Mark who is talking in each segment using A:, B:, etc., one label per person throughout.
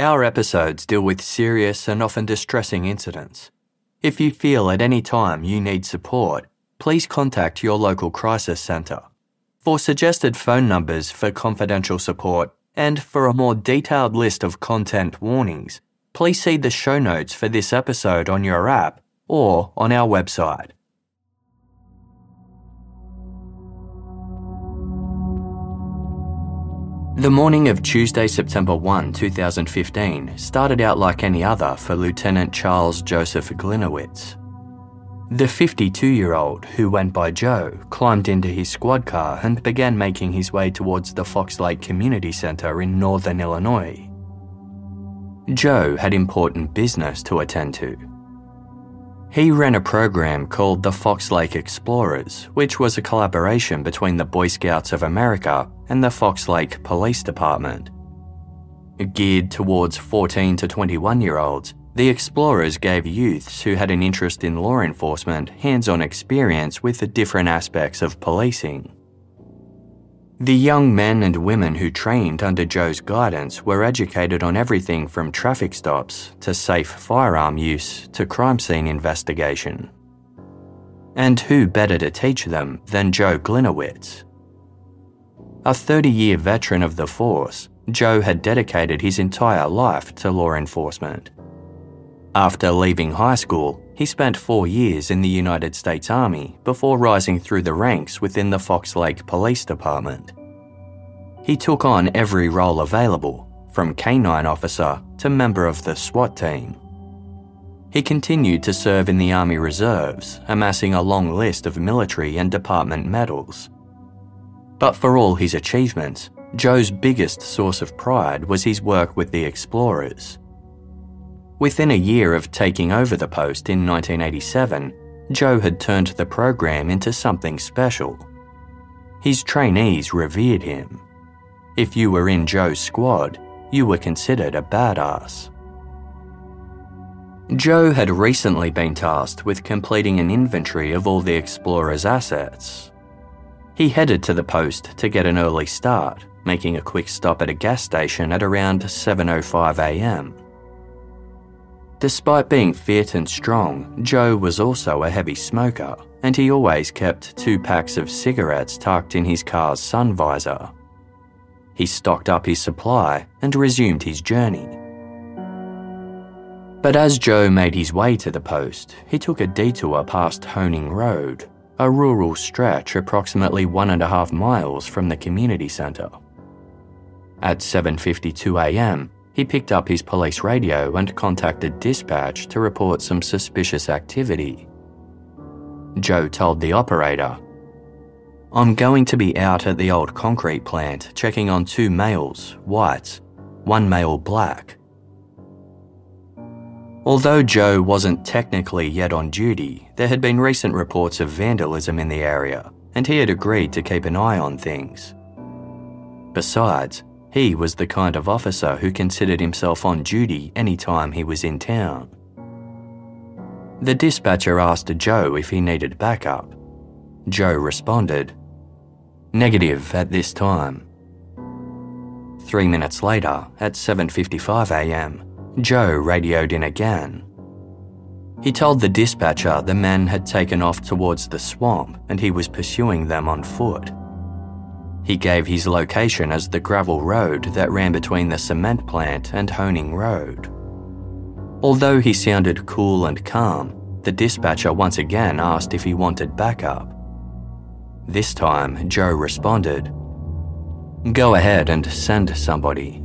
A: Our episodes deal with serious and often distressing incidents. If you feel at any time you need support, please contact your local crisis centre. For suggested phone numbers for confidential support and for a more detailed list of content warnings, please see the show notes for this episode on your app or on our website. The morning of Tuesday, September 1, 2015, started out like any other for Lieutenant Charles Joseph Gliniewicz. The 52 year old, who went by Joe, climbed into his squad car and began making his way towards the Fox Lake Community Center in northern Illinois. Joe had important business to attend to. He ran a program called the Fox Lake Explorers, which was a collaboration between the Boy Scouts of America and the Fox Lake Police Department. Geared towards 14 to 21 year olds, the Explorers gave youths who had an interest in law enforcement hands on experience with the different aspects of policing. The young men and women who trained under Joe's guidance were educated on everything from traffic stops to safe firearm use to crime scene investigation. And who better to teach them than Joe Gliniewicz? A 30 year veteran of the force, Joe had dedicated his entire life to law enforcement. After leaving high school, he spent four years in the United States Army before rising through the ranks within the Fox Lake Police Department. He took on every role available, from canine officer to member of the SWAT team. He continued to serve in the Army Reserves, amassing a long list of military and department medals. But for all his achievements, Joe's biggest source of pride was his work with the Explorers. Within a year of taking over the post in 1987, Joe had turned the program into something special. His trainees revered him. If you were in Joe's squad, you were considered a badass. Joe had recently been tasked with completing an inventory of all the Explorer's assets. He headed to the post to get an early start, making a quick stop at a gas station at around 7:05 a.m. Despite being fit and strong, Joe was also a heavy smoker, and he always kept two packs of cigarettes tucked in his car's sun visor. He stocked up his supply and resumed his journey. But as Joe made his way to the post, he took a detour past Honing Road, a rural stretch approximately one and a half miles from the community centre. At 7:52 a.m., he picked up his police radio and contacted dispatch to report some suspicious activity. Joe told the operator, I'm going to be out at the old concrete plant checking on two males, whites, one male black. Although Joe wasn't technically yet on duty, there had been recent reports of vandalism in the area, and he had agreed to keep an eye on things. Besides, he was the kind of officer who considered himself on duty any time he was in town. The dispatcher asked Joe if he needed backup. Joe responded, Negative at this time. Three minutes later, at 7.55 am, Joe radioed in again. He told the dispatcher the men had taken off towards the swamp and he was pursuing them on foot. He gave his location as the gravel road that ran between the cement plant and Honing Road. Although he sounded cool and calm, the dispatcher once again asked if he wanted backup. This time, Joe responded, Go ahead and send somebody.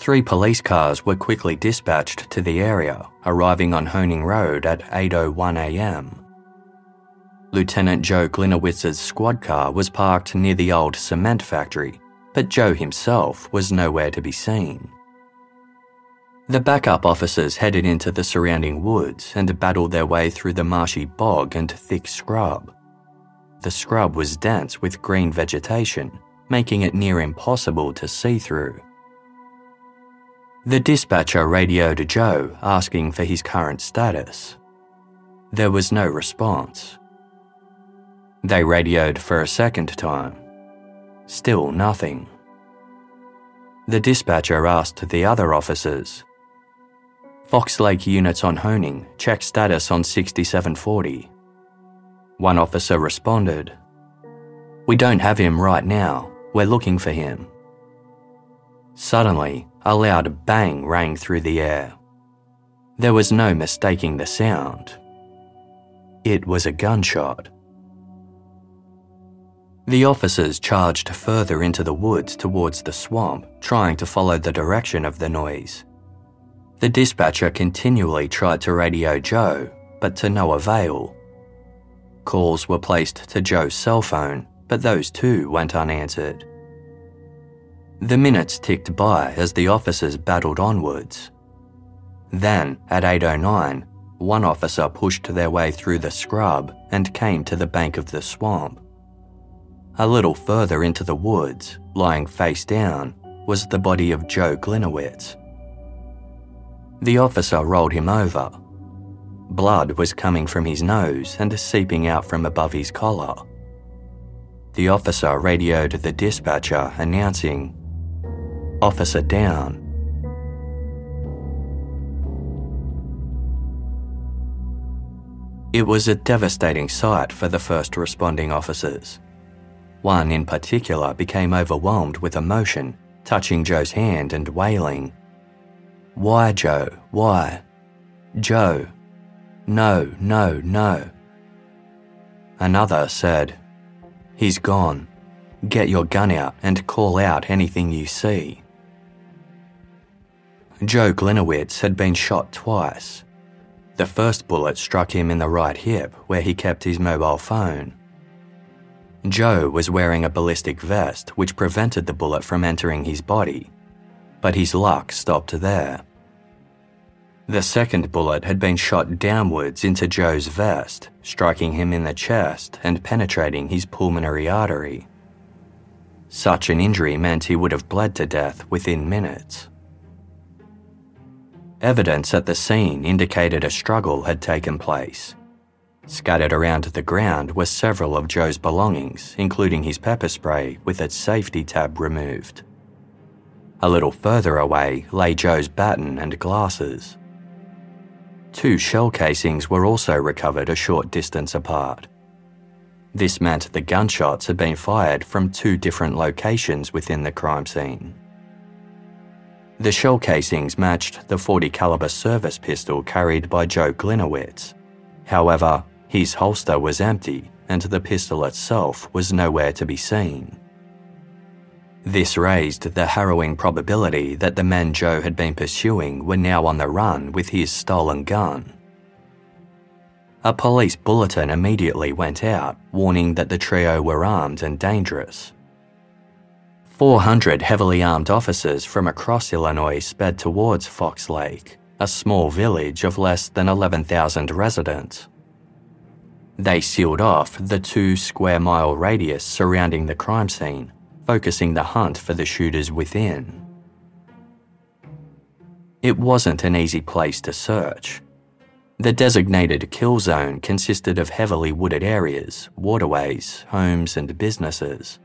A: Three police cars were quickly dispatched to the area, arriving on Honing Road at 8.01 am. Lieutenant Joe Gliniewicz's squad car was parked near the old cement factory, but Joe himself was nowhere to be seen. The backup officers headed into the surrounding woods and battled their way through the marshy bog and thick scrub. The scrub was dense with green vegetation, making it near impossible to see through. The dispatcher radioed Joe asking for his current status. There was no response. They radioed for a second time. Still nothing. The dispatcher asked the other officers. Fox Lake units on Honing, check status on 6740. One officer responded, We don't have him right now. We're looking for him. Suddenly, a loud bang rang through the air. There was no mistaking the sound. It was a gunshot. The officers charged further into the woods towards the swamp, trying to follow the direction of the noise. The dispatcher continually tried to radio Joe, but to no avail. Calls were placed to Joe's cell phone, but those too went unanswered. The minutes ticked by as the officers battled onwards. Then, at 8.09, one officer pushed their way through the scrub and came to the bank of the swamp. A little further into the woods, lying face down, was the body of Joe Gliniewicz. The officer rolled him over. Blood was coming from his nose and seeping out from above his collar. The officer radioed the dispatcher announcing, Officer down. It was a devastating sight for the first responding officers. One in particular became overwhelmed with emotion, touching Joe's hand and wailing. Why, Joe? Why? Joe. No, no, no. Another said, He's gone. Get your gun out and call out anything you see. Joe Gliniewicz had been shot twice. The first bullet struck him in the right hip where he kept his mobile phone. Joe was wearing a ballistic vest which prevented the bullet from entering his body, but his luck stopped there. The second bullet had been shot downwards into Joe's vest, striking him in the chest and penetrating his pulmonary artery. Such an injury meant he would have bled to death within minutes. Evidence at the scene indicated a struggle had taken place. Scattered around the ground were several of Joe's belongings, including his pepper spray with its safety tab removed. A little further away lay Joe's baton and glasses. Two shell casings were also recovered a short distance apart. This meant the gunshots had been fired from two different locations within the crime scene. The shell casings matched the 40 caliber service pistol carried by Joe Gliniewicz. However, his holster was empty and the pistol itself was nowhere to be seen. This raised the harrowing probability that the men Joe had been pursuing were now on the run with his stolen gun. A police bulletin immediately went out, warning that the trio were armed and dangerous. 400 heavily armed officers from across Illinois sped towards Fox Lake, a small village of less than 11,000 residents. They sealed off the two square mile radius surrounding the crime scene, focusing the hunt for the shooters within. It wasn't an easy place to search. The designated kill zone consisted of heavily wooded areas, waterways, homes, and businesses.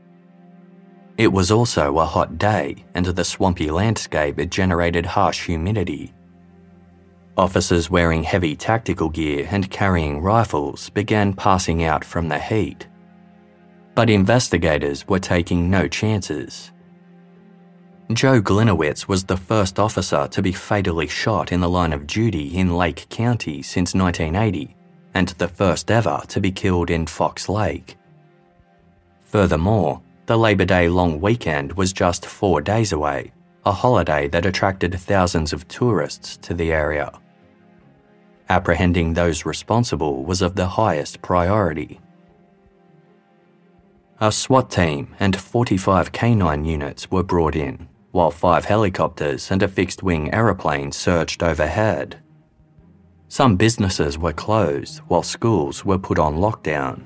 A: It was also a hot day, and the swampy landscape generated harsh humidity, Officers wearing heavy tactical gear and carrying rifles began passing out from the heat. But investigators were taking no chances. Joe Gliniewicz was the first officer to be fatally shot in the line of duty in Lake County since 1980, and the first ever to be killed in Fox Lake. Furthermore, the Labor Day long weekend was just four days away, a holiday that attracted thousands of tourists to the area. Apprehending those responsible was of the highest priority. A SWAT team and 45 canine units were brought in, while five helicopters and a fixed wing aeroplane searched overhead. Some businesses were closed while schools were put on lockdown.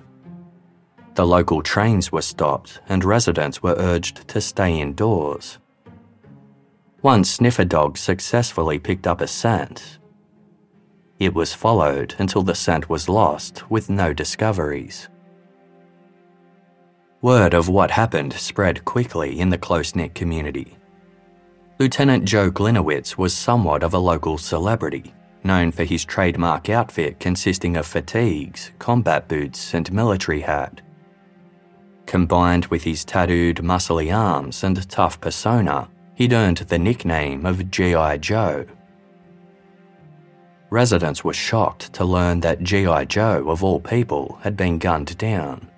A: The local trains were stopped and residents were urged to stay indoors. One sniffer dog successfully picked up a scent. It was followed until the scent was lost with no discoveries. Word of what happened spread quickly in the close knit community. Lieutenant Joe Gliniewicz was somewhat of a local celebrity, known for his trademark outfit consisting of fatigues, combat boots, and military hat. Combined with his tattooed, muscly arms and tough persona, he'd earned the nickname of G.I. Joe. Residents were shocked to learn that G.I. Joe, of all people, had been gunned down.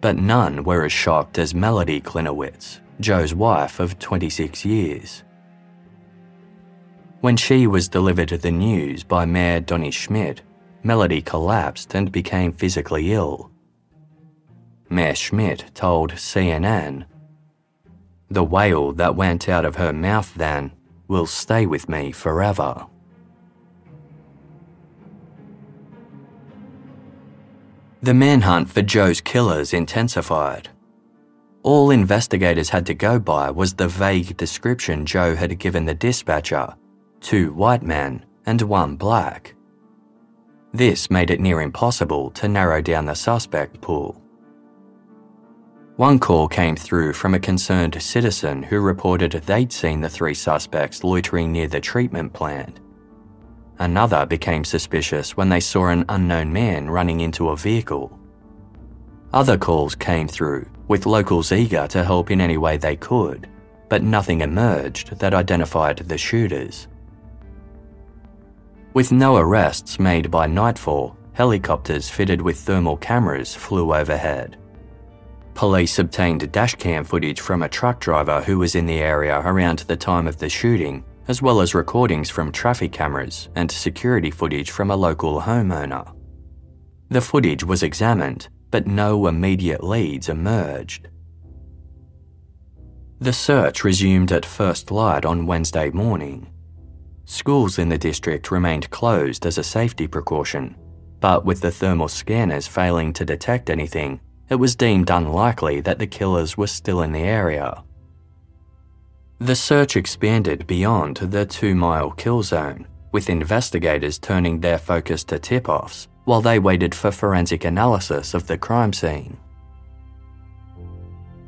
A: But none were as shocked as Melody Gliniewicz, Joe's wife of 26 years. When she was delivered the news by Mayor Donny Schmit, Melody collapsed and became physically ill. Mayor Schmit told CNN, The wail that went out of her mouth then will stay with me forever. The manhunt for Joe's killers intensified. All investigators had to go by was the vague description Joe had given the dispatcher two white men and one black. This made it near impossible to narrow down the suspect pool. One call came through from a concerned citizen who reported they'd seen the three suspects loitering near the treatment plant. Another became suspicious when they saw an unknown man running into a vehicle. Other calls came through, with locals eager to help in any way they could, but nothing emerged that identified the shooters. With no arrests made by nightfall, helicopters fitted with thermal cameras flew overhead. Police obtained dashcam footage from a truck driver who was in the area around the time of the shooting, as well as recordings from traffic cameras and security footage from a local homeowner. The footage was examined, but no immediate leads emerged. The search resumed at first light on Wednesday morning. Schools in the district remained closed as a safety precaution, but with the thermal scanners failing to detect anything, it was deemed unlikely that the killers were still in the area. The search expanded beyond the two mile kill zone, with investigators turning their focus to tip offs while they waited for forensic analysis of the crime scene.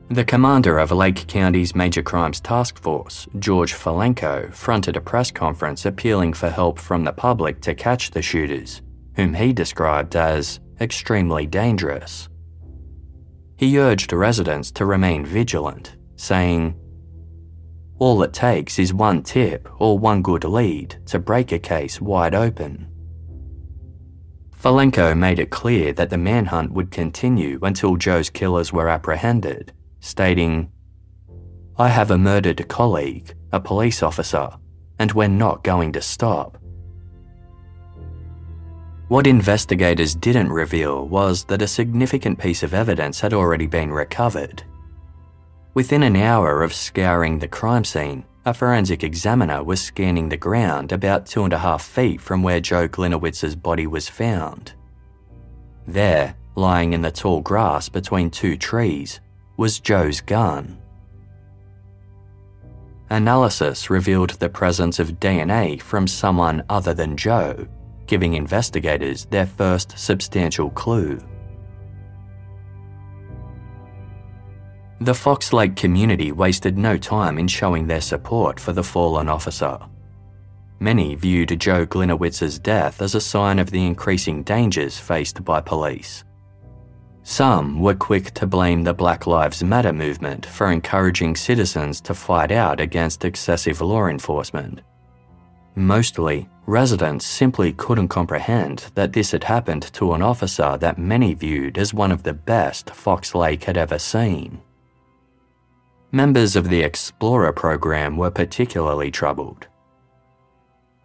A: The commander of Lake County's Major Crimes Task Force, George Filenko, fronted a press conference appealing for help from the public to catch the shooters, whom he described as extremely dangerous. He urged residents to remain vigilant, saying, All it takes is one tip or one good lead to break a case wide open. Filenko made it clear that the manhunt would continue until Joe's killers were apprehended, stating, I have a murdered colleague, a police officer, and we're not going to stop. What investigators didn't reveal was that a significant piece of evidence had already been recovered. Within an hour of scouring the crime scene, a forensic examiner was scanning the ground about two and a half feet from where Joe Gliniewicz's body was found. There, lying in the tall grass between two trees, was Joe's gun. Analysis revealed the presence of DNA from someone other than Joe, giving investigators their first substantial clue. The Fox Lake community wasted no time in showing their support for the fallen officer. Many viewed Joe Gliniewicz's death as a sign of the increasing dangers faced by police. Some were quick to blame the Black Lives Matter movement for encouraging citizens to fight out against excessive law enforcement. Mostly, residents simply couldn't comprehend that this had happened to an officer that many viewed as one of the best Fox Lake had ever seen. Members of the Explorer program were particularly troubled.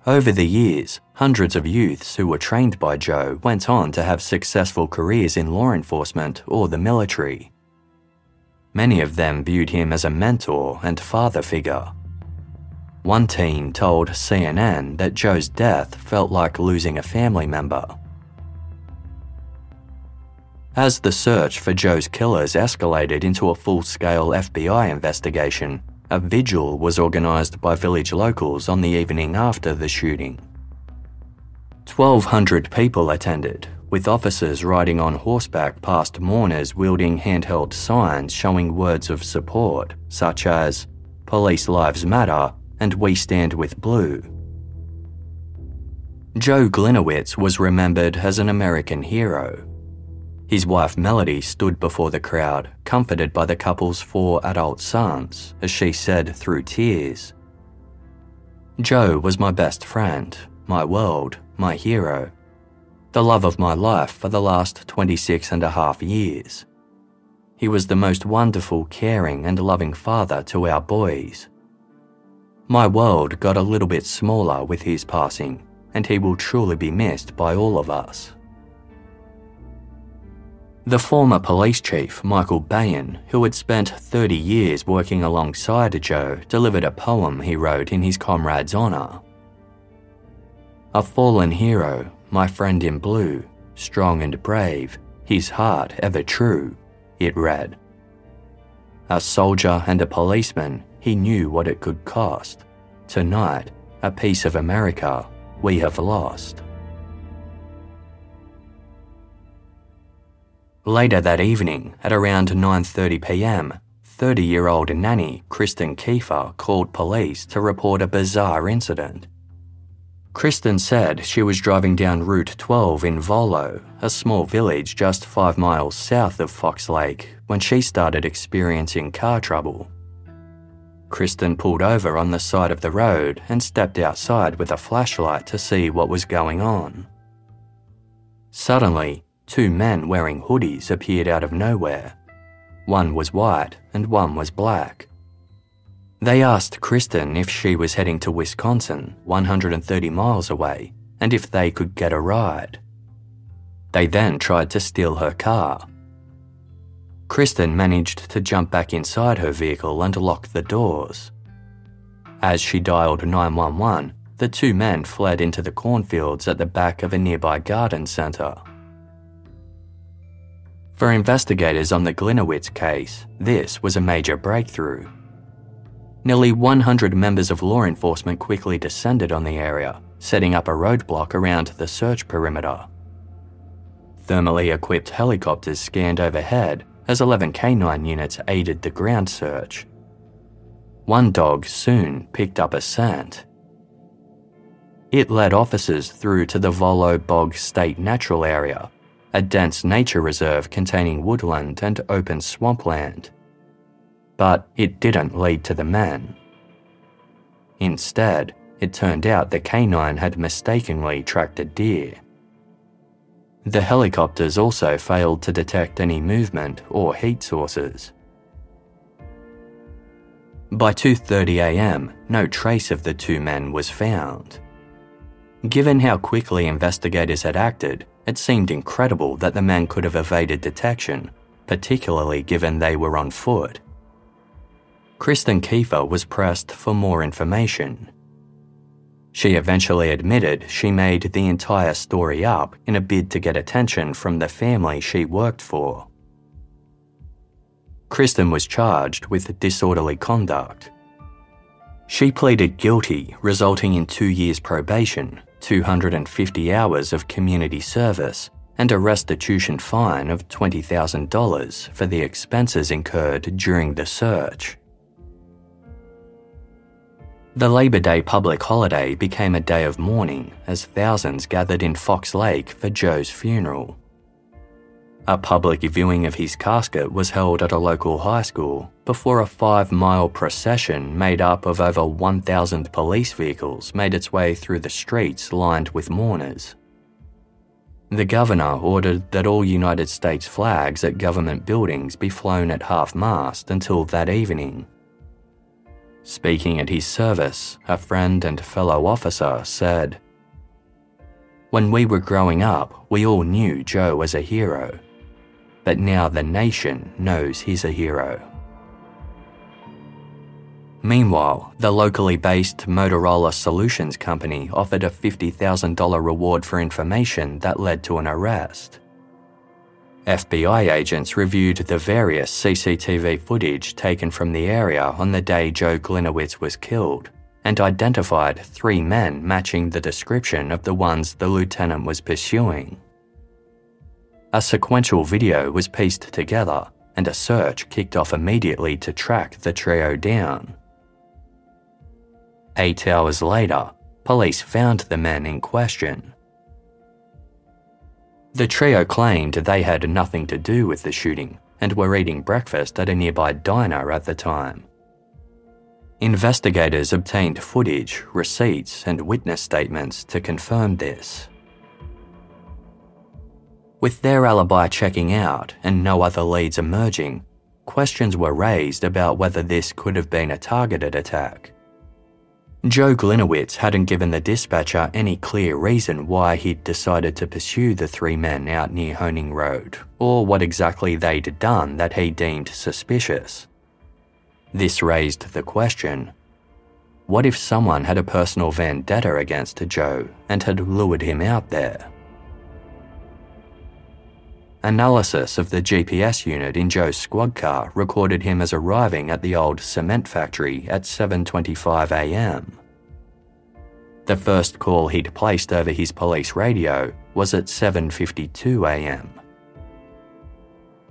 A: Over the years, hundreds of youths who were trained by Joe went on to have successful careers in law enforcement or the military. Many of them viewed him as a mentor and father figure. One teen told CNN that Joe's death felt like losing a family member. As the search for Joe's killers escalated into a full scale FBI investigation, a vigil was organised by village locals on the evening after the shooting. 1,200 people attended, with officers riding on horseback past mourners wielding handheld signs showing words of support, such as Police Lives Matter and We Stand with Blue. Joe Gliniewicz was remembered as an American hero. His wife Melody stood before the crowd, comforted by the couple's four adult sons, as she said through tears. Joe was my best friend, my world, my hero the love of my life for the last 26 and a half years. He was the most wonderful, caring, and loving father to our boys. My world got a little bit smaller with his passing, and he will truly be missed by all of us. The former police chief, Michael Behan, who had spent 30 years working alongside Joe, delivered a poem he wrote in his comrade's honour. A fallen hero my friend in blue, strong and brave, his heart ever true, it read. A soldier and a policeman, he knew what it could cost. Tonight, a piece of America we have lost. Later that evening, at around 9:30 p.m., 30-year-old nanny Kristen Kiefer called police to report a bizarre incident. Kristen said she was driving down Route 12 in Volo, a small village just five miles south of Fox Lake, when she started experiencing car trouble. Kristen pulled over on the side of the road and stepped outside with a flashlight to see what was going on. Suddenly, two men wearing hoodies appeared out of nowhere. One was white and one was black. They asked Kristen if she was heading to Wisconsin, 130 miles away, and if they could get a ride. They then tried to steal her car. Kristen managed to jump back inside her vehicle and lock the doors. As she dialed 911, the two men fled into the cornfields at the back of a nearby garden centre. For investigators on the Gliniewicz case, this was a major breakthrough. Nearly 100 members of law enforcement quickly descended on the area, setting up a roadblock around the search perimeter. Thermally equipped helicopters scanned overhead as 11 canine units aided the ground search. One dog soon picked up a scent. It led officers through to the Volo Bog State Natural Area, a dense nature reserve containing woodland and open swampland but it didn't lead to the man. Instead, it turned out the canine had mistakenly tracked a deer. The helicopters also failed to detect any movement or heat sources. By 2:30 a.m., no trace of the two men was found. Given how quickly investigators had acted, it seemed incredible that the men could have evaded detection, particularly given they were on foot. Kristen Kiefer was pressed for more information. She eventually admitted she made the entire story up in a bid to get attention from the family she worked for. Kristen was charged with disorderly conduct. She pleaded guilty, resulting in two years probation, 250 hours of community service, and a restitution fine of $20,000 for the expenses incurred during the search. The Labor Day public holiday became a day of mourning as thousands gathered in Fox Lake for Joe's funeral. A public viewing of his casket was held at a local high school before a five mile procession made up of over 1,000 police vehicles made its way through the streets lined with mourners. The governor ordered that all United States flags at government buildings be flown at half mast until that evening Speaking at his service, a friend and fellow officer said, When we were growing up, we all knew Joe as a hero, but now the nation knows he's a hero. Meanwhile, the locally based Motorola Solutions Company offered a $50,000 reward for information that led to an arrest. FBI agents reviewed the various CCTV footage taken from the area on the day Joe Gliniewicz was killed and identified three men matching the description of the ones the lieutenant was pursuing. A sequential video was pieced together and a search kicked off immediately to track the trio down. Eight hours later, police found the men in question. The trio claimed they had nothing to do with the shooting and were eating breakfast at a nearby diner at the time. Investigators obtained footage, receipts, and witness statements to confirm this. With their alibi checking out and no other leads emerging, questions were raised about whether this could have been a targeted attack. Joe Gliniewicz hadn't given the dispatcher any clear reason why he'd decided to pursue the three men out near Honing Road, or what exactly they'd done that he deemed suspicious. This raised the question what if someone had a personal vendetta against Joe and had lured him out there? Analysis of the GPS unit in Joe's squad car recorded him as arriving at the old cement factory at 7:25 a.m. The first call he'd placed over his police radio was at 7:52 a.m.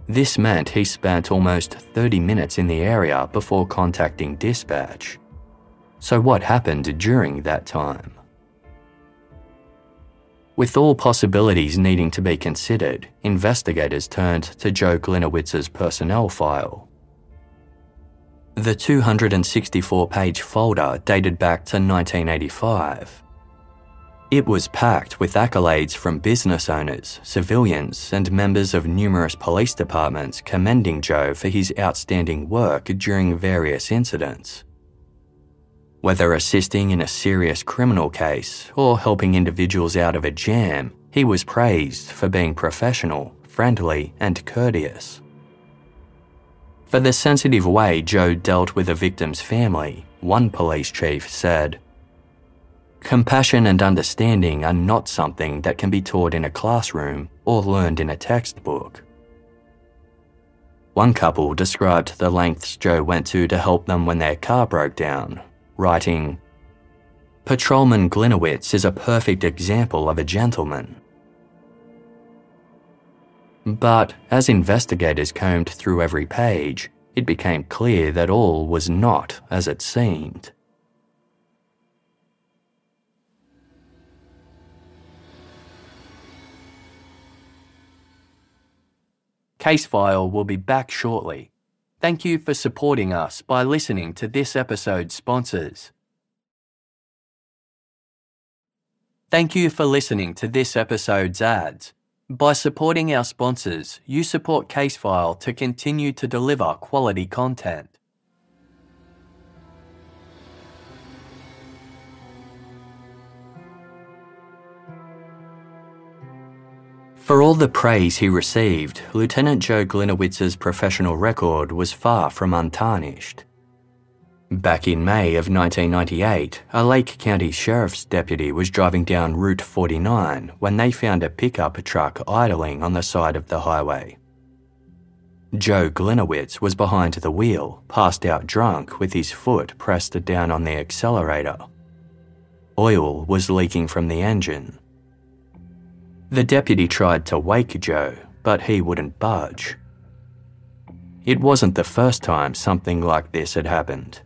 A: This meant he spent almost 30 minutes in the area before contacting dispatch. So what happened during that time? With all possibilities needing to be considered, investigators turned to Joe Gliniewicz's personnel file. The 264 page folder dated back to 1985. It was packed with accolades from business owners, civilians, and members of numerous police departments commending Joe for his outstanding work during various incidents. Whether assisting in a serious criminal case or helping individuals out of a jam, he was praised for being professional, friendly, and courteous. For the sensitive way Joe dealt with a victim's family, one police chief said, Compassion and understanding are not something that can be taught in a classroom or learned in a textbook. One couple described the lengths Joe went to to help them when their car broke down, writing, Patrolman Gliniewicz is a perfect example of a gentleman. But as investigators combed through every page, it became clear that all was not as it seemed. Casefile will be back shortly Thank you for supporting us by listening to this episode's sponsors. Thank you for listening to this episode's ads. By supporting our sponsors, you support Casefile to continue to deliver quality content. For all the praise he received, Lieutenant Joe Gliniewicz's professional record was far from untarnished. Back in May of 1998, a Lake County Sheriff's deputy was driving down Route 49 when they found a pickup truck idling on the side of the highway. Joe Gliniewicz was behind the wheel, passed out drunk with his foot pressed down on the accelerator. Oil was leaking from the engine, the deputy tried to wake Joe, but he wouldn't budge. It wasn't the first time something like this had happened.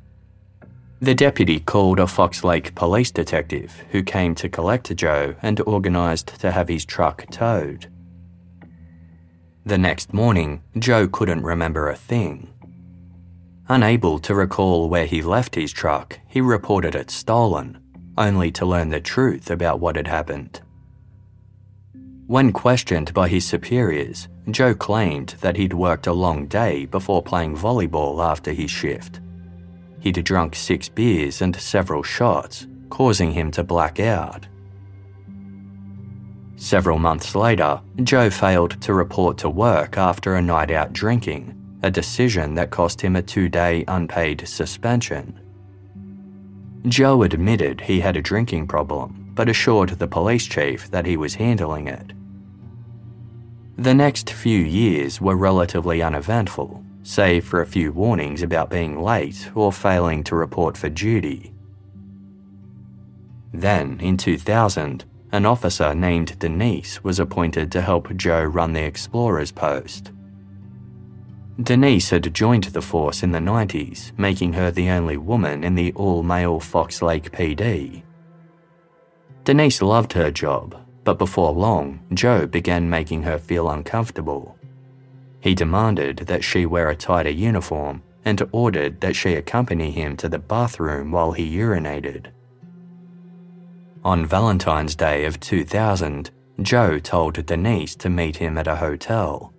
A: The deputy called a Fox Lake police detective who came to collect Joe and organised to have his truck towed. The next morning, Joe couldn't remember a thing. Unable to recall where he left his truck, he reported it stolen, only to learn the truth about what had happened. When questioned by his superiors, Joe claimed that he'd worked a long day before playing volleyball after his shift. He'd drunk six beers and several shots, causing him to black out. Several months later, Joe failed to report to work after a night out drinking, a decision that cost him a two day unpaid suspension. Joe admitted he had a drinking problem, but assured the police chief that he was handling it. The next few years were relatively uneventful, save for a few warnings about being late or failing to report for duty. Then, in 2000, an officer named Denise was appointed to help Joe run the explorer's post. Denise had joined the force in the 90s, making her the only woman in the all male Fox Lake PD. Denise loved her job, but before long, Joe began making her feel uncomfortable. He demanded that she wear a tighter uniform and ordered that she accompany him to the bathroom while he urinated. On Valentine's Day of 2000, Joe told Denise to meet him at a hotel.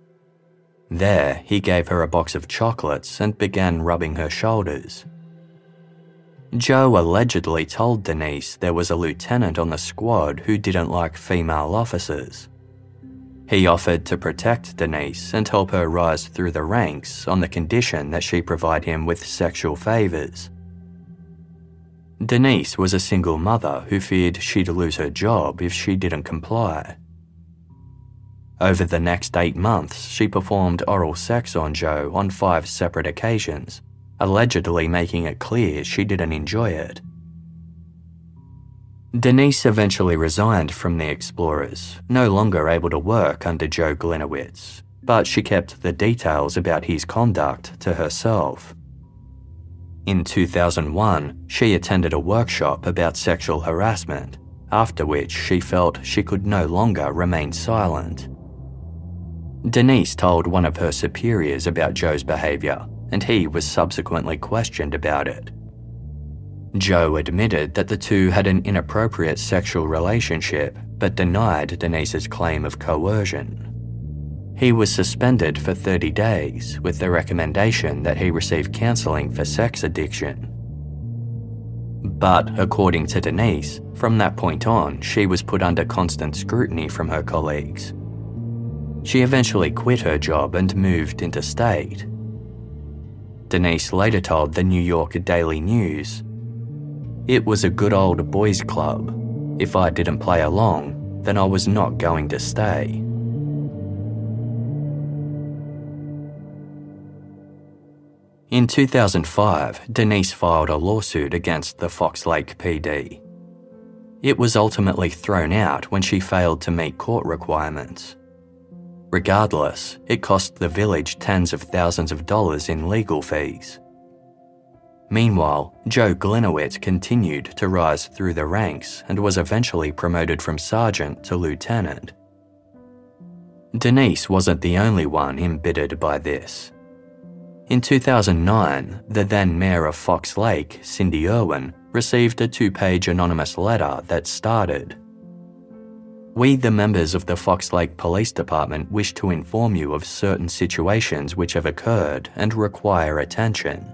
A: There, he gave her a box of chocolates and began rubbing her shoulders. Joe allegedly told Denise there was a lieutenant on the squad who didn't like female officers. He offered to protect Denise and help her rise through the ranks on the condition that she provide him with sexual favours. Denise was a single mother who feared she'd lose her job if she didn't comply. Over the next eight months, she performed oral sex on Joe on five separate occasions, allegedly making it clear she didn't enjoy it. Denise eventually resigned from the Explorers, no longer able to work under Joe Gliniewicz, but she kept the details about his conduct to herself. In 2001, she attended a workshop about sexual harassment, after which she felt she could no longer remain silent. Denise told one of her superiors about Joe's behaviour, and he was subsequently questioned about it. Joe admitted that the two had an inappropriate sexual relationship, but denied Denise's claim of coercion. He was suspended for 30 days with the recommendation that he receive counselling for sex addiction. But according to Denise, from that point on, she was put under constant scrutiny from her colleagues. She eventually quit her job and moved interstate. Denise later told the New York Daily News It was a good old boys' club. If I didn't play along, then I was not going to stay. In 2005, Denise filed a lawsuit against the Fox Lake PD. It was ultimately thrown out when she failed to meet court requirements. Regardless, it cost the village tens of thousands of dollars in legal fees. Meanwhile, Joe Gliniewicz continued to rise through the ranks and was eventually promoted from sergeant to lieutenant. Denise wasn't the only one embittered by this. In 2009, the then mayor of Fox Lake, Cindy Irwin, received a two page anonymous letter that started We, the members of the Fox Lake Police Department, wish to inform you of certain situations which have occurred and require attention.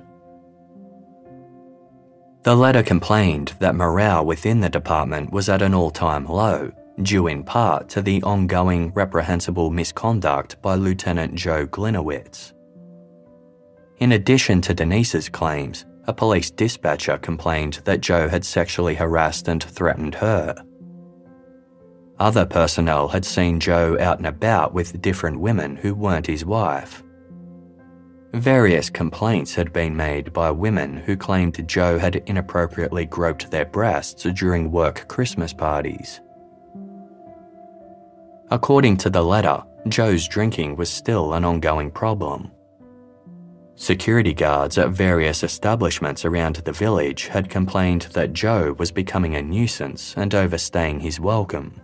A: The letter complained that morale within the department was at an all time low, due in part to the ongoing reprehensible misconduct by Lieutenant Joe Gliniewicz. In addition to Denise's claims, a police dispatcher complained that Joe had sexually harassed and threatened her. Other personnel had seen Joe out and about with different women who weren't his wife. Various complaints had been made by women who claimed Joe had inappropriately groped their breasts during work Christmas parties. According to the letter, Joe's drinking was still an ongoing problem. Security guards at various establishments around the village had complained that Joe was becoming a nuisance and overstaying his welcome.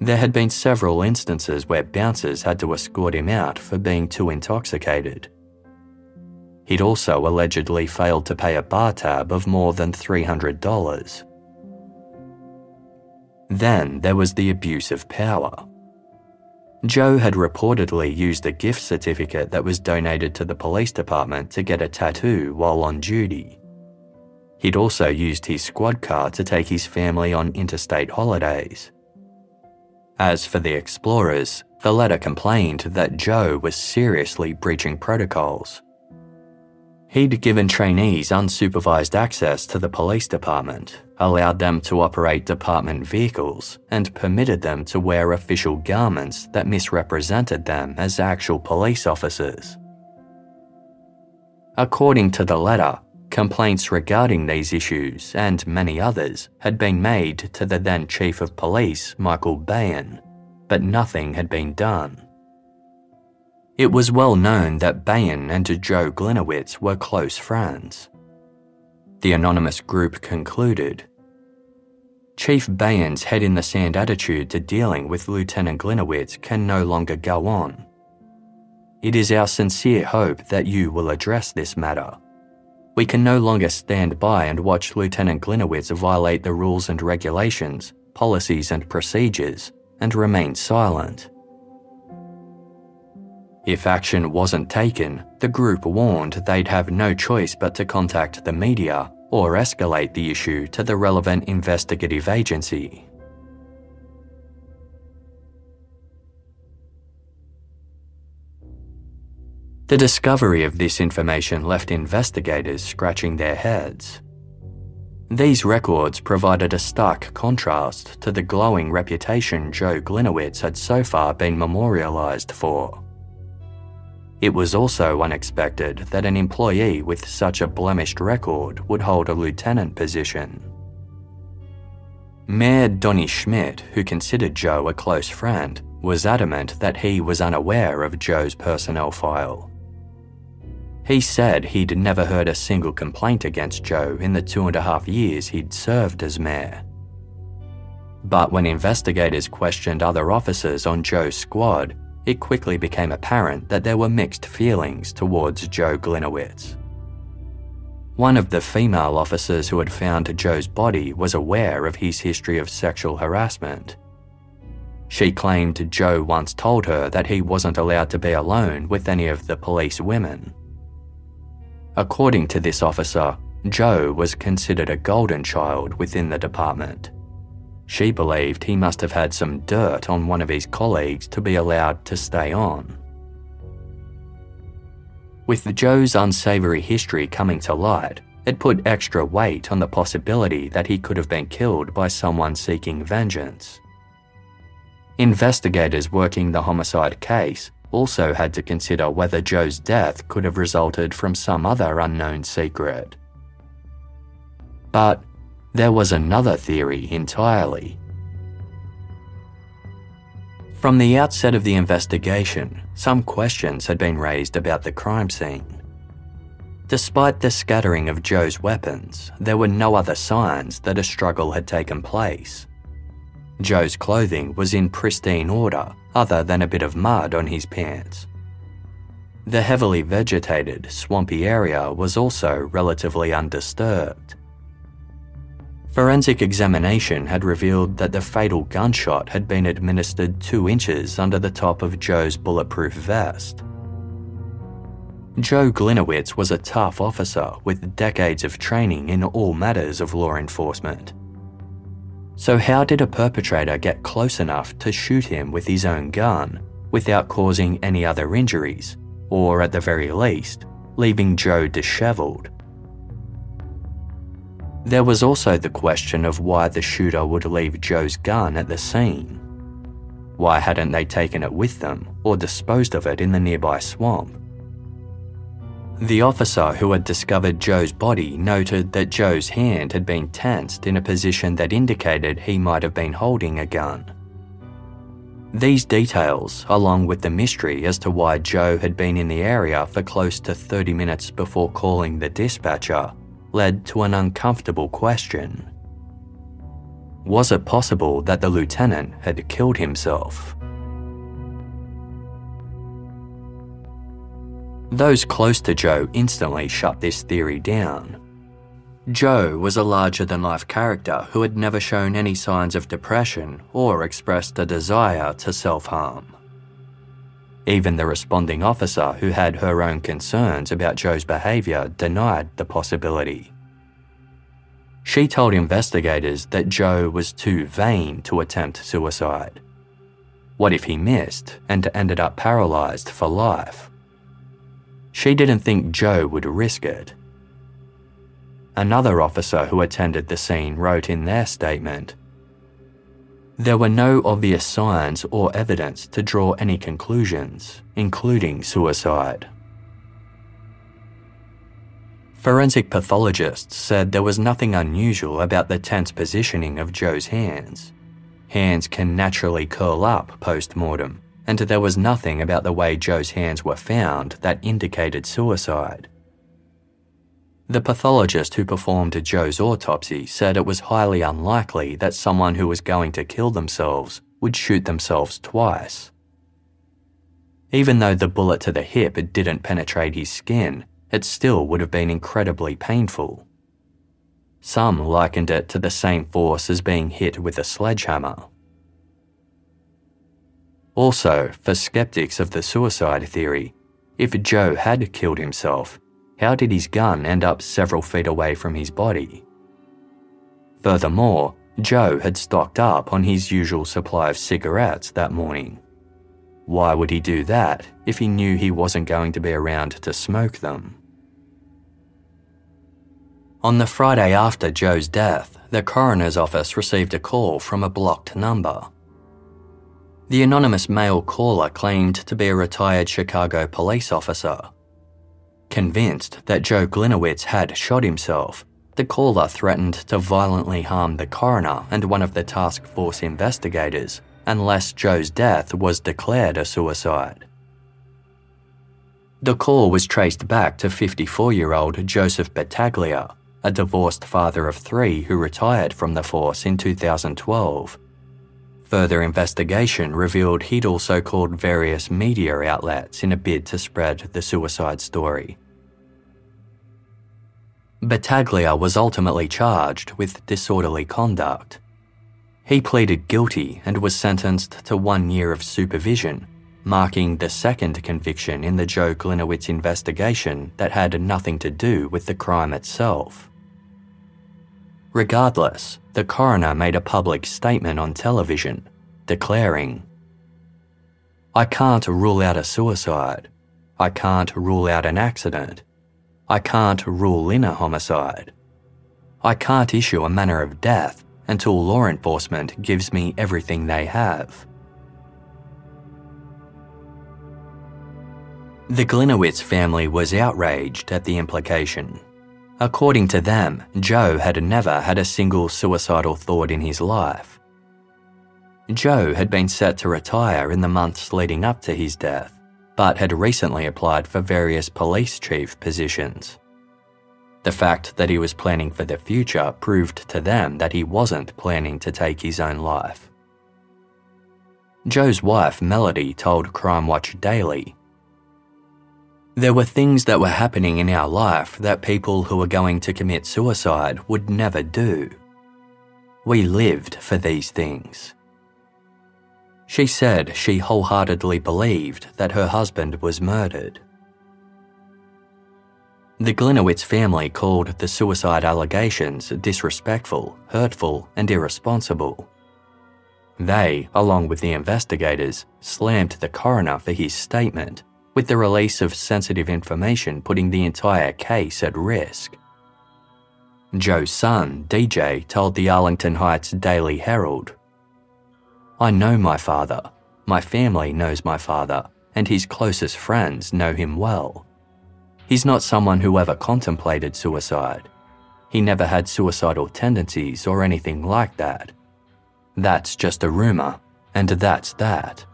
A: There had been several instances where bouncers had to escort him out for being too intoxicated. He'd also allegedly failed to pay a bar tab of more than $300. Then there was the abuse of power. Joe had reportedly used a gift certificate that was donated to the police department to get a tattoo while on duty. He'd also used his squad car to take his family on interstate holidays. As for the explorers, the letter complained that Joe was seriously breaching protocols. He'd given trainees unsupervised access to the police department, allowed them to operate department vehicles, and permitted them to wear official garments that misrepresented them as actual police officers. According to the letter, complaints regarding these issues and many others had been made to the then Chief of Police, Michael Behan, but nothing had been done. It was well known that Behan and Joe Gliniewicz were close friends. The anonymous group concluded Chief Behan's head in the sand attitude to dealing with Lieutenant Gliniewicz can no longer go on. It is our sincere hope that you will address this matter. We can no longer stand by and watch Lieutenant Gliniewicz violate the rules and regulations, policies and procedures, and remain silent. If action wasn't taken, the group warned they'd have no choice but to contact the media or escalate the issue to the relevant investigative agency. The discovery of this information left investigators scratching their heads. These records provided a stark contrast to the glowing reputation Joe Gliniewicz had so far been memorialised for. It was also unexpected that an employee with such a blemished record would hold a lieutenant position. Mayor Donny Schmit, who considered Joe a close friend, was adamant that he was unaware of Joe's personnel file. He said he'd never heard a single complaint against Joe in the two and a half years he'd served as mayor. But when investigators questioned other officers on Joe's squad, it quickly became apparent that there were mixed feelings towards Joe Gliniewicz. One of the female officers who had found Joe's body was aware of his history of sexual harassment. She claimed Joe once told her that he wasn't allowed to be alone with any of the police women. According to this officer, Joe was considered a golden child within the department. She believed he must have had some dirt on one of his colleagues to be allowed to stay on. With Joe's unsavoury history coming to light, it put extra weight on the possibility that he could have been killed by someone seeking vengeance. Investigators working the homicide case also had to consider whether Joe's death could have resulted from some other unknown secret. But there was another theory entirely. From the outset of the investigation, some questions had been raised about the crime scene. Despite the scattering of Joe's weapons, there were no other signs that a struggle had taken place. Joe's clothing was in pristine order, other than a bit of mud on his pants. The heavily vegetated, swampy area was also relatively undisturbed. Forensic examination had revealed that the fatal gunshot had been administered two inches under the top of Joe's bulletproof vest. Joe Gliniewicz was a tough officer with decades of training in all matters of law enforcement. So, how did a perpetrator get close enough to shoot him with his own gun without causing any other injuries, or at the very least, leaving Joe dishevelled? There was also the question of why the shooter would leave Joe's gun at the scene. Why hadn't they taken it with them or disposed of it in the nearby swamp? The officer who had discovered Joe's body noted that Joe's hand had been tensed in a position that indicated he might have been holding a gun. These details, along with the mystery as to why Joe had been in the area for close to 30 minutes before calling the dispatcher, led to an uncomfortable question. Was it possible that the lieutenant had killed himself? Those close to Joe instantly shut this theory down. Joe was a larger than life character who had never shown any signs of depression or expressed a desire to self harm. Even the responding officer, who had her own concerns about Joe's behaviour, denied the possibility. She told investigators that Joe was too vain to attempt suicide. What if he missed and ended up paralysed for life? She didn't think Joe would risk it. Another officer who attended the scene wrote in their statement There were no obvious signs or evidence to draw any conclusions, including suicide. Forensic pathologists said there was nothing unusual about the tense positioning of Joe's hands. Hands can naturally curl up post mortem, and there was nothing about the way Joe's hands were found that indicated suicide. The pathologist who performed Joe's autopsy said it was highly unlikely that someone who was going to kill themselves would shoot themselves twice. Even though the bullet to the hip didn't penetrate his skin, it still would have been incredibly painful. Some likened it to the same force as being hit with a sledgehammer. Also, for skeptics of the suicide theory, if Joe had killed himself, how did his gun end up several feet away from his body? Furthermore, Joe had stocked up on his usual supply of cigarettes that morning. Why would he do that if he knew he wasn't going to be around to smoke them? On the Friday after Joe's death, the coroner's office received a call from a blocked number. The anonymous male caller claimed to be a retired Chicago police officer. Convinced that Joe Gliniewicz had shot himself, the caller threatened to violently harm the coroner and one of the task force investigators unless Joe's death was declared a suicide. The call was traced back to 54 year old Joseph Battaglia, a divorced father of three who retired from the force in 2012 Further investigation revealed he'd also called various media outlets in a bid to spread the suicide story. Battaglia was ultimately charged with disorderly conduct. He pleaded guilty and was sentenced to one year of supervision, marking the second conviction in the Joe Gliniewicz investigation that had nothing to do with the crime itself. Regardless, the coroner made a public statement on television declaring, I can't rule out a suicide. I can't rule out an accident. I can't rule in a homicide. I can't issue a manner of death until law enforcement gives me everything they have. The Gliniewicz family was outraged at the implication. According to them, Joe had never had a single suicidal thought in his life. Joe had been set to retire in the months leading up to his death, but had recently applied for various police chief positions. The fact that he was planning for the future proved to them that he wasn't planning to take his own life. Joe's wife, Melody, told Crime Watch Daily there were things that were happening in our life that people who were going to commit suicide would never do. We lived for these things. She said she wholeheartedly believed that her husband was murdered. The Gliniewicz family called the suicide allegations disrespectful, hurtful, and irresponsible. They, along with the investigators, slammed the coroner for his statement with the release of sensitive information putting the entire case at risk. Joe's son, DJ, told the Arlington Heights Daily Herald I know my father, my family knows my father, and his closest friends know him well. He's not someone who ever contemplated suicide. He never had suicidal tendencies or anything like that. That's just a rumour, and that's that.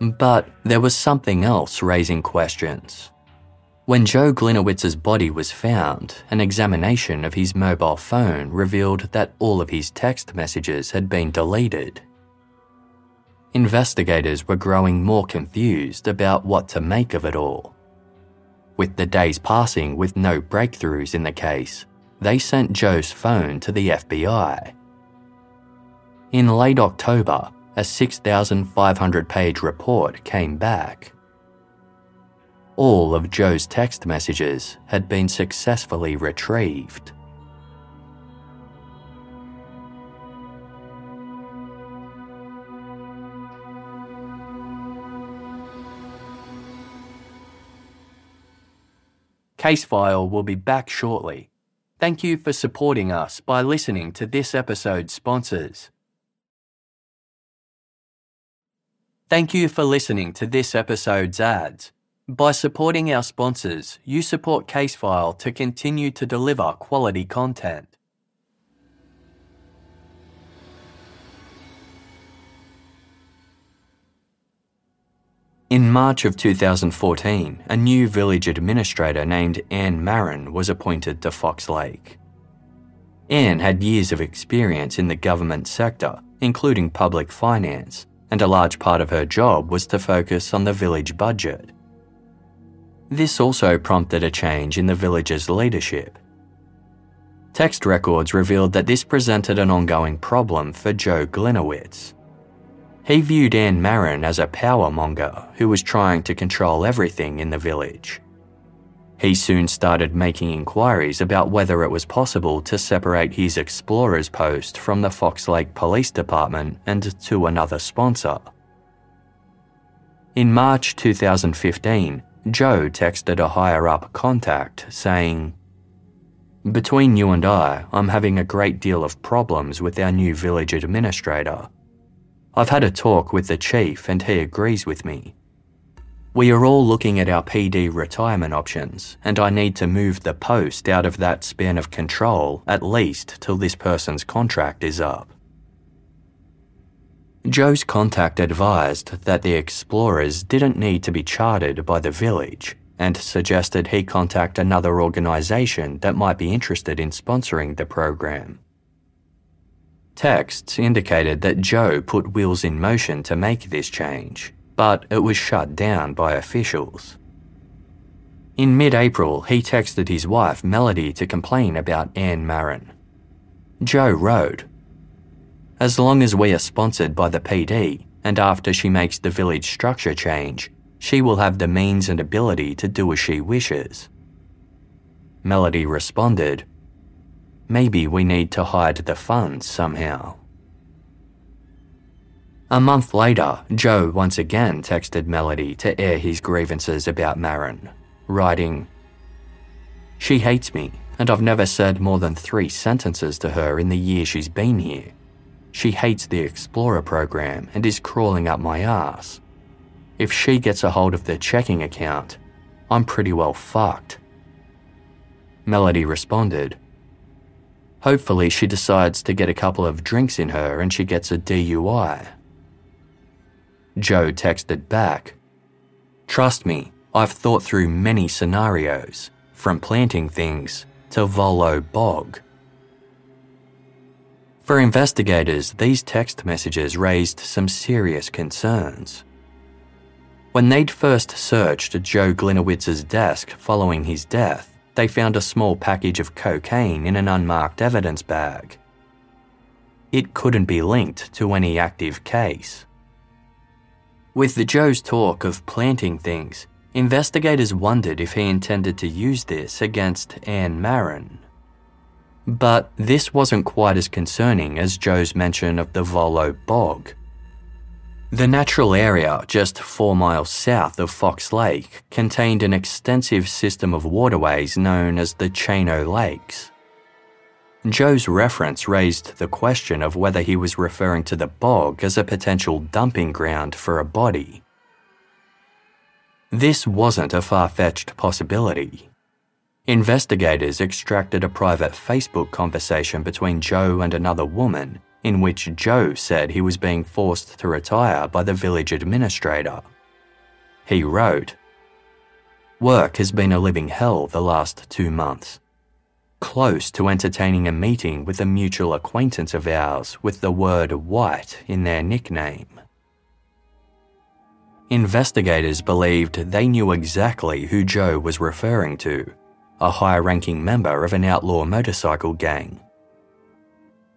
A: But there was something else raising questions. When Joe Gliniewicz's body was found, an examination of his mobile phone revealed that all of his text messages had been deleted. Investigators were growing more confused about what to make of it all. With the days passing with no breakthroughs in the case, they sent Joe's phone to the FBI. In late October, a 6,500 page report came back. All of Joe's text messages had been successfully retrieved. Casefile will be back shortly. Thank you for supporting us by listening to this episode's sponsors. Thank you for listening to this episode's ads. By supporting our sponsors, you support Casefile to continue to deliver quality content. In March of 2014, a new village administrator named Anne Marin was appointed to Fox Lake. Anne had years of experience in the government sector, including public finance, and a large part of her job was to focus on the village budget. This also prompted a change in the village's leadership. Text records revealed that this presented an ongoing problem for Joe Gliniewicz. He viewed Anne Marin as a power monger who was trying to control everything in the village. He soon started making inquiries about whether it was possible to separate his explorer's post from the Fox Lake Police Department and to another sponsor. In March 2015, Joe texted a higher up contact saying, Between you and I, I'm having a great deal of problems with our new village administrator. I've had a talk with the chief and he agrees with me. We are all looking at our PD retirement options, and I need to move the post out of that span of control at least till this person's contract is up. Joe's contact advised that the explorers didn't need to be chartered by the village and suggested he contact another organisation that might be interested in sponsoring the program. Texts indicated that Joe put wheels in motion to make this change, but it was shut down by officials. In mid April, he texted his wife Melody to complain about Anne Marin. Joe wrote, As long as we are sponsored by the PD, and after she makes the village structure change, she will have the means and ability to do as she wishes. Melody responded, Maybe we need to hide the funds somehow. A month later, Joe once again texted Melody to air his grievances about Marin, writing, She hates me, and I've never said more than three sentences to her in the year she's been here. She hates the Explorer program and is crawling up my ass. If she gets a hold of the checking account, I'm pretty well fucked. Melody responded, Hopefully, she decides to get a couple of drinks in her and she gets a DUI. Joe texted back Trust me, I've thought through many scenarios, from planting things to Volo Bog. For investigators, these text messages raised some serious concerns. When they'd first searched Joe Gliniewicz's desk following his death, they found a small package of cocaine in an unmarked evidence bag. It couldn't be linked to any active case. With the Joe's talk of planting things, investigators wondered if he intended to use this against Anne Marin. But this wasn't quite as concerning as Joe's mention of the Volo Bog. The natural area just four miles south of Fox Lake contained an extensive system of waterways known as the Chain O'Lakes. Joe's reference raised the question of whether he was referring to the bog as a potential dumping ground for a body. This wasn't a far fetched possibility. Investigators extracted a private Facebook conversation between Joe and another woman in which Joe said he was being forced to retire by the village administrator. He wrote, Work has been a living hell the last two months. Close to entertaining a meeting with a mutual acquaintance of ours with the word white in their nickname. Investigators believed they knew exactly who Joe was referring to, a high ranking member of an outlaw motorcycle gang.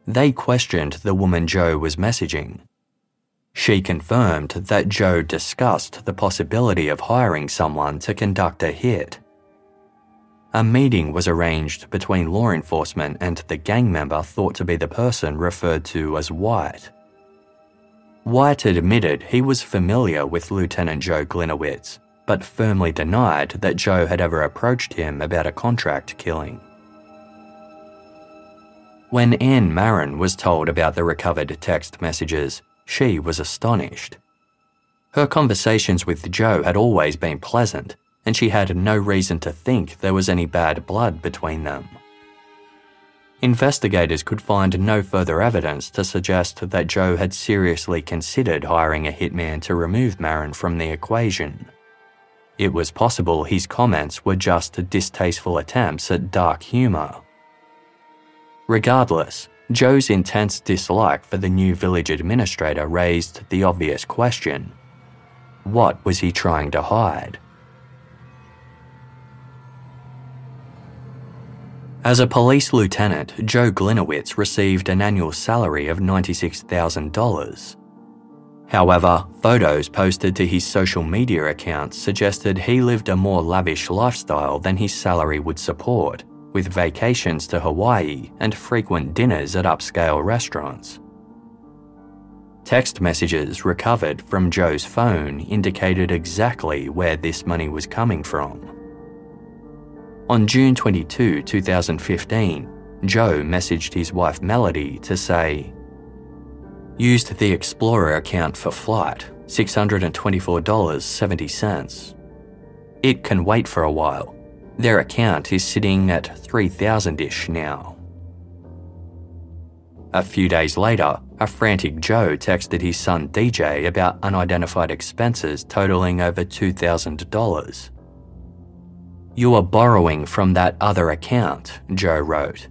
A: They questioned the woman Joe was messaging. She confirmed that Joe discussed the possibility of hiring someone to conduct a hit. A meeting was arranged between law enforcement and the gang member thought to be the person referred to as White. White admitted he was familiar with Lieutenant Joe Gliniewicz, but firmly denied that Joe had ever approached him about a contract killing. When Anne Marin was told about the recovered text messages, she was astonished. Her conversations with Joe had always been pleasant, and she had no reason to think there was any bad blood between them. Investigators could find no further evidence to suggest that Joe had seriously considered hiring a hitman to remove Marin from the equation. It was possible his comments were just distasteful attempts at dark humour. Regardless, Joe's intense dislike for the new village administrator raised the obvious question what was he trying to hide? As a police lieutenant, Joe Gliniewicz received an annual salary of $96,000. However, photos posted to his social media accounts suggested he lived a more lavish lifestyle than his salary would support, with vacations to Hawaii and frequent dinners at upscale restaurants. Text messages recovered from Joe's phone indicated exactly where this money was coming from. On June 22, 2015, Joe messaged his wife Melody to say, Used the Explorer account for flight, $624.70. It can wait for a while. Their account is sitting at 3000 ish now. A few days later, a frantic Joe texted his son DJ about unidentified expenses totaling over $2,000. You are borrowing from that other account, Joe wrote.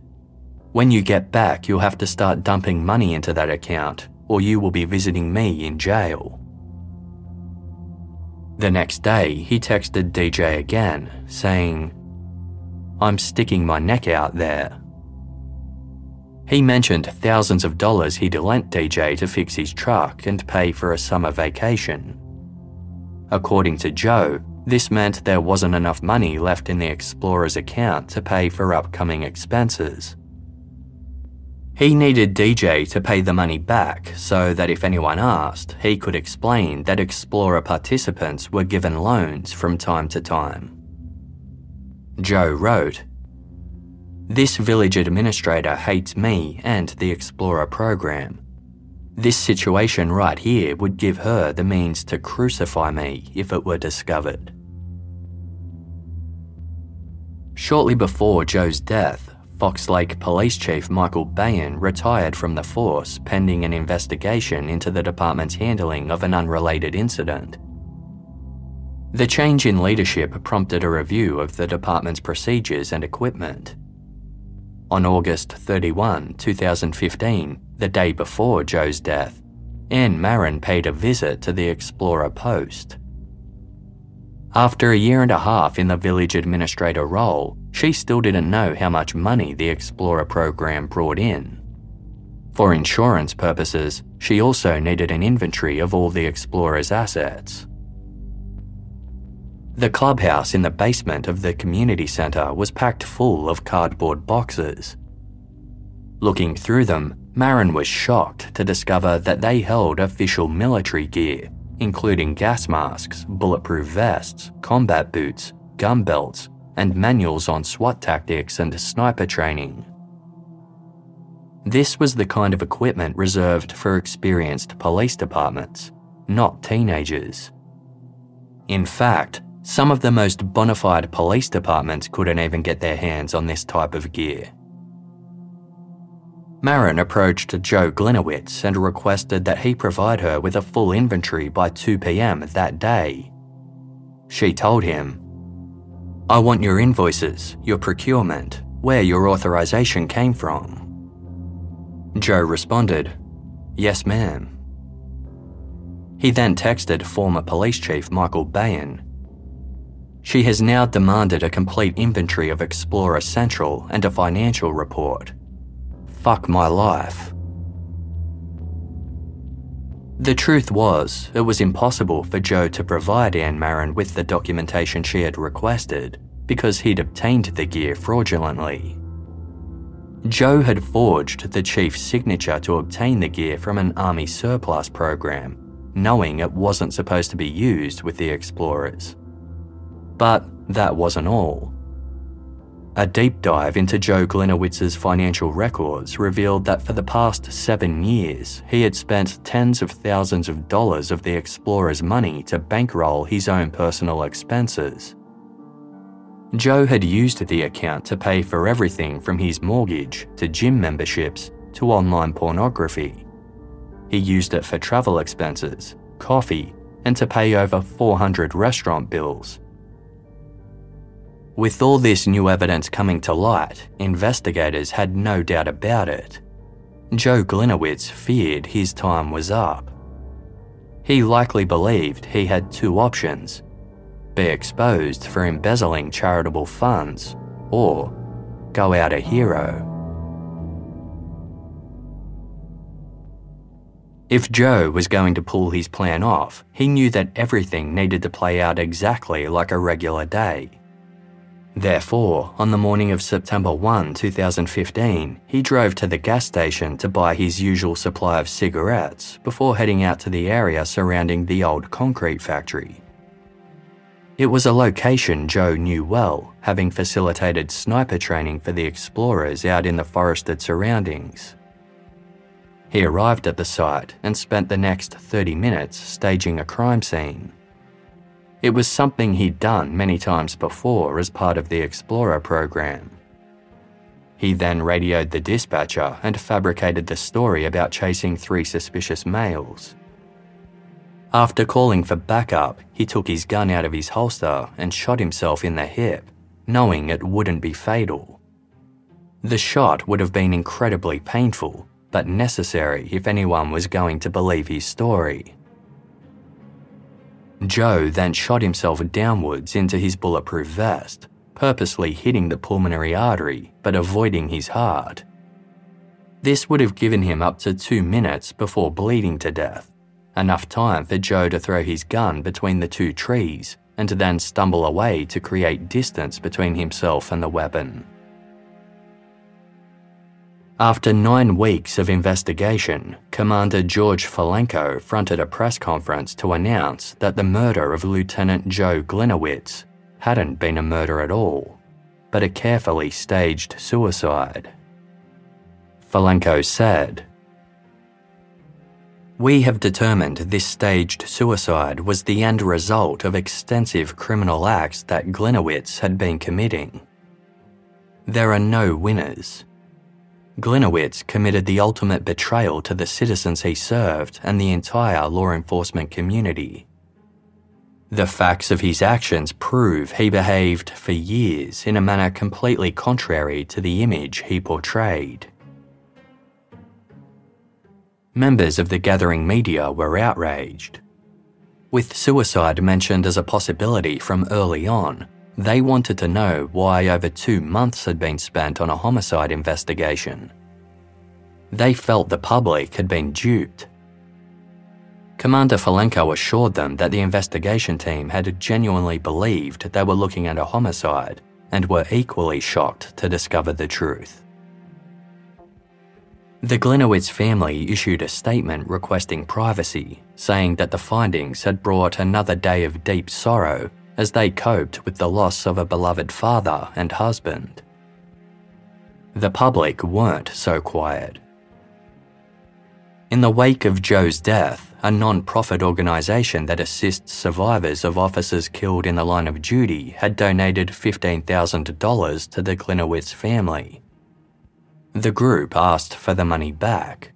A: When you get back, you'll have to start dumping money into that account, or you will be visiting me in jail. The next day, he texted DJ again, saying, I'm sticking my neck out there. He mentioned thousands of dollars he'd lent DJ to fix his truck and pay for a summer vacation. According to Joe, this meant there wasn't enough money left in the Explorer's account to pay for upcoming expenses. He needed DJ to pay the money back so that if anyone asked, he could explain that Explorer participants were given loans from time to time. Joe wrote, This village administrator hates me and the Explorer program. This situation right here would give her the means to crucify me if it were discovered. Shortly before Joe's death, Fox Lake Police Chief Michael Behan retired from the force pending an investigation into the department's handling of an unrelated incident. The change in leadership prompted a review of the department's procedures and equipment. On August 31, 2015, the day before Joe's death, Anne Marin paid a visit to the Explorer post. After a year and a half in the village administrator role, she still didn't know how much money the Explorer program brought in. For insurance purposes, she also needed an inventory of all the Explorer's assets. The clubhouse in the basement of the community centre was packed full of cardboard boxes. Looking through them, Marin was shocked to discover that they held official military gear including gas masks, bulletproof vests, combat boots, gun belts, and manuals on SWAT tactics and sniper training. This was the kind of equipment reserved for experienced police departments, not teenagers. In fact, some of the most bona fide police departments couldn't even get their hands on this type of gear. Marin approached Joe Gliniewicz and requested that he provide her with a full inventory by 2 pm that day. She told him, I want your invoices, your procurement, where your authorization came from. Joe responded, Yes, ma'am. He then texted former police chief Michael Behan. She has now demanded a complete inventory of Explorer Central and a financial report fuck my life. The truth was, it was impossible for Joe to provide Anne Marin with the documentation she had requested because he'd obtained the gear fraudulently. Joe had forged the chief's signature to obtain the gear from an army surplus program, knowing it wasn't supposed to be used with the explorers. But that wasn't all. A deep dive into Joe Gliniewicz's financial records revealed that for the past seven years, he had spent tens of thousands of dollars of the explorer's money to bankroll his own personal expenses. Joe had used the account to pay for everything from his mortgage to gym memberships to online pornography. He used it for travel expenses, coffee, and to pay over 400 restaurant bills. With all this new evidence coming to light, investigators had no doubt about it. Joe Gliniewicz feared his time was up. He likely believed he had two options be exposed for embezzling charitable funds, or go out a hero. If Joe was going to pull his plan off, he knew that everything needed to play out exactly like a regular day. Therefore, on the morning of September 1, 2015, he drove to the gas station to buy his usual supply of cigarettes before heading out to the area surrounding the old concrete factory. It was a location Joe knew well, having facilitated sniper training for the explorers out in the forested surroundings. He arrived at the site and spent the next 30 minutes staging a crime scene. It was something he'd done many times before as part of the Explorer program. He then radioed the dispatcher and fabricated the story about chasing three suspicious males. After calling for backup, he took his gun out of his holster and shot himself in the hip, knowing it wouldn't be fatal. The shot would have been incredibly painful, but necessary if anyone was going to believe his story. Joe then shot himself downwards into his bulletproof vest, purposely hitting the pulmonary artery but avoiding his heart. This would have given him up to two minutes before bleeding to death, enough time for Joe to throw his gun between the two trees and to then stumble away to create distance between himself and the weapon. After nine weeks of investigation, Commander George Filenko fronted a press conference to announce that the murder of Lieutenant Joe Gliniewicz hadn't been a murder at all, but a carefully staged suicide. Filenko said, We have determined this staged suicide was the end result of extensive criminal acts that Gliniewicz had been committing. There are no winners Gliniewicz committed the ultimate betrayal to the citizens he served and the entire law enforcement community. The facts of his actions prove he behaved for years in a manner completely contrary to the image he portrayed. Members of the gathering media were outraged. With suicide mentioned as a possibility from early on, they wanted to know why over two months had been spent on a homicide investigation. They felt the public had been duped. Commander Filenko assured them that the investigation team had genuinely believed they were looking at a homicide and were equally shocked to discover the truth. The Gliniewicz family issued a statement requesting privacy, saying that the findings had brought another day of deep sorrow as they coped with the loss of a beloved father and husband. The public weren't so quiet. In the wake of Joe's death, a non profit organisation that assists survivors of officers killed in the line of duty had donated $15,000 to the Gliniewicz family. The group asked for the money back.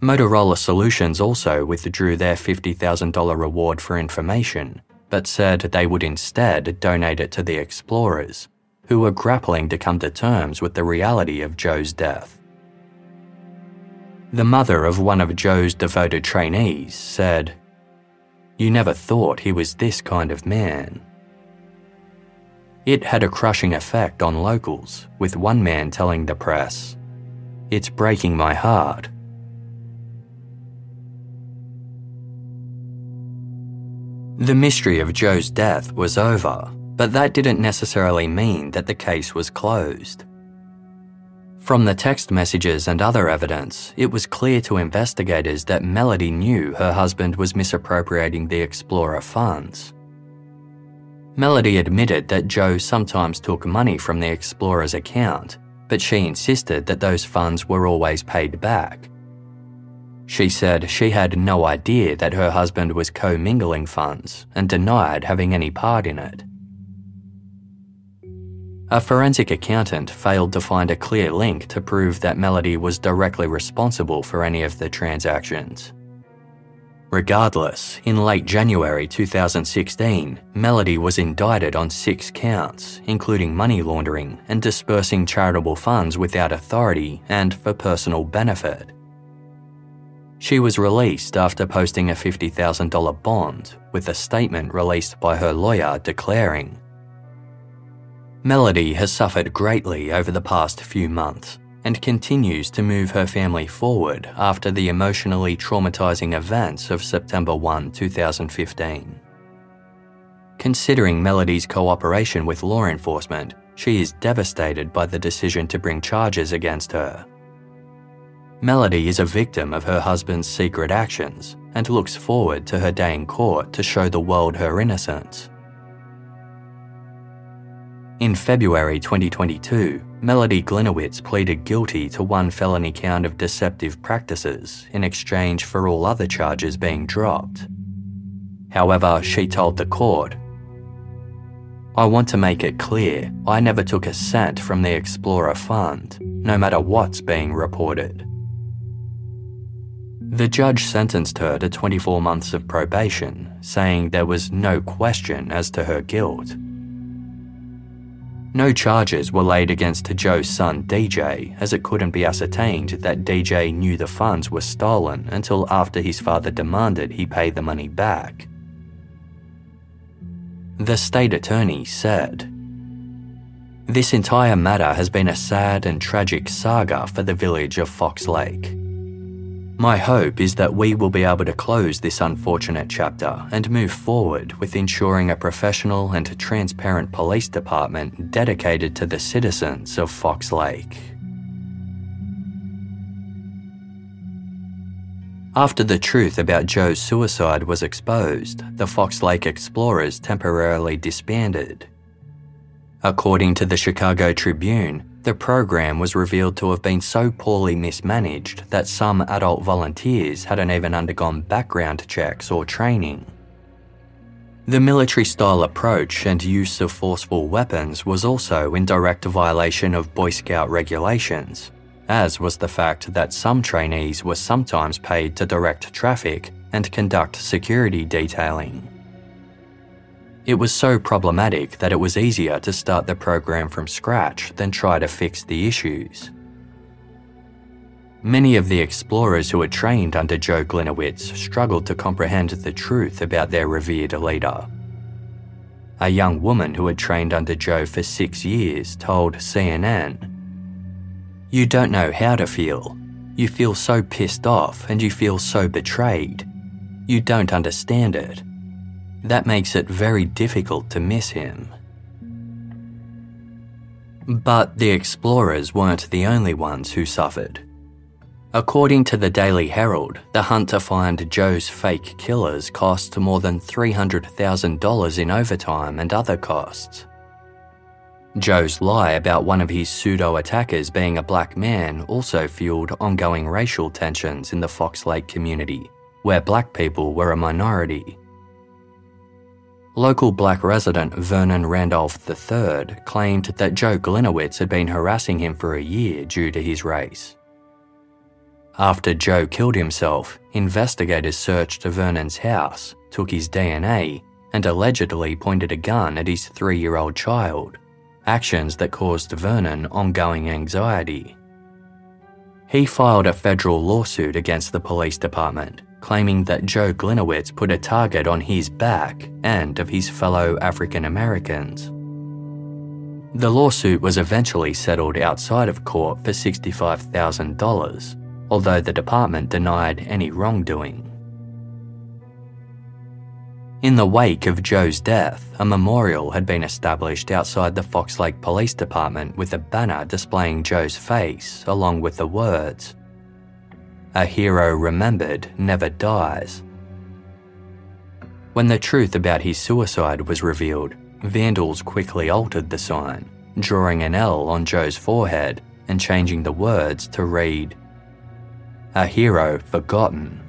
A: Motorola Solutions also withdrew their $50,000 reward for information, but said they would instead donate it to the explorers, who were grappling to come to terms with the reality of Joe's death. The mother of one of Joe's devoted trainees said, You never thought he was this kind of man. It had a crushing effect on locals, with one man telling the press, It's breaking my heart The mystery of Joe's death was over, but that didn't necessarily mean that the case was closed. From the text messages and other evidence, it was clear to investigators that Melody knew her husband was misappropriating the Explorer funds. Melody admitted that Joe sometimes took money from the explorer's account, but she insisted that those funds were always paid back. She said she had no idea that her husband was commingling funds and denied having any part in it. A forensic accountant failed to find a clear link to prove that Melody was directly responsible for any of the transactions. Regardless, in late January 2016, Melody was indicted on six counts, including money laundering and dispersing charitable funds without authority and for personal benefit. She was released after posting a $50,000 bond, with a statement released by her lawyer declaring Melody has suffered greatly over the past few months and continues to move her family forward after the emotionally traumatizing events of September 1, 2015. Considering Melody's cooperation with law enforcement, she is devastated by the decision to bring charges against her. Melody is a victim of her husband's secret actions and looks forward to her day in court to show the world her innocence. In February 2022, Melody Gliniewicz pleaded guilty to one felony count of deceptive practices in exchange for all other charges being dropped. However, she told the court, I want to make it clear I never took a cent from the Explorer Fund, no matter what's being reported. The judge sentenced her to 24 months of probation, saying there was no question as to her guilt. No charges were laid against Joe's son DJ, as it couldn't be ascertained that DJ knew the funds were stolen until after his father demanded he pay the money back. The state attorney said, This entire matter has been a sad and tragic saga for the village of Fox Lake. My hope is that we will be able to close this unfortunate chapter and move forward with ensuring a professional and transparent police department dedicated to the citizens of Fox Lake. After the truth about Joe's suicide was exposed, the Fox Lake Explorers temporarily disbanded. According to the Chicago Tribune, the program was revealed to have been so poorly mismanaged that some adult volunteers hadn't even undergone background checks or training. The military style approach and use of forceful weapons was also in direct violation of Boy Scout regulations, as was the fact that some trainees were sometimes paid to direct traffic and conduct security detailing. It was so problematic that it was easier to start the program from scratch than try to fix the issues. Many of the explorers who had trained under Joe Gliniewicz struggled to comprehend the truth about their revered leader. A young woman who had trained under Joe for six years told CNN, You don't know how to feel. You feel so pissed off and you feel so betrayed. You don't understand it. That makes it very difficult to miss him. But the explorers weren't the only ones who suffered. According to the Daily Herald, the hunt to find Joe's fake killers cost more than $300,000 in overtime and other costs. Joe's lie about one of his pseudo attackers being a black man also fueled ongoing racial tensions in the Fox Lake community, where black people were a minority. Local black resident Vernon Randolph III claimed that Joe Gliniewicz had been harassing him for a year due to his race. After Joe killed himself, investigators searched Vernon's house, took his DNA, and allegedly pointed a gun at his three year old child, actions that caused Vernon ongoing anxiety. He filed a federal lawsuit against the police department, claiming that Joe Gliniewicz put a target on his back and of his fellow African Americans. The lawsuit was eventually settled outside of court for $65,000, although the department denied any wrongdoing. In the wake of Joe's death, a memorial had been established outside the Fox Lake Police Department with a banner displaying Joe's face along with the words, a hero remembered never dies. When the truth about his suicide was revealed, vandals quickly altered the sign, drawing an L on Joe's forehead and changing the words to read, A hero forgotten.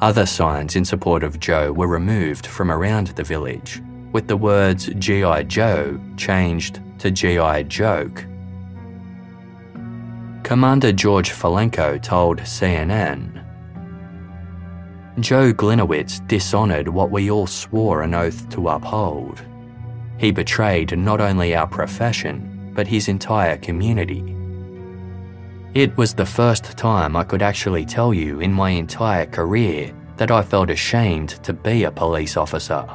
A: Other signs in support of Joe were removed from around the village, with the words G.I. Joe changed to G.I. Joke. Commander George Filenko told CNN Joe Gliniewicz dishonoured what we all swore an oath to uphold. He betrayed not only our profession, but his entire community. It was the first time I could actually tell you in my entire career that I felt ashamed to be a police officer.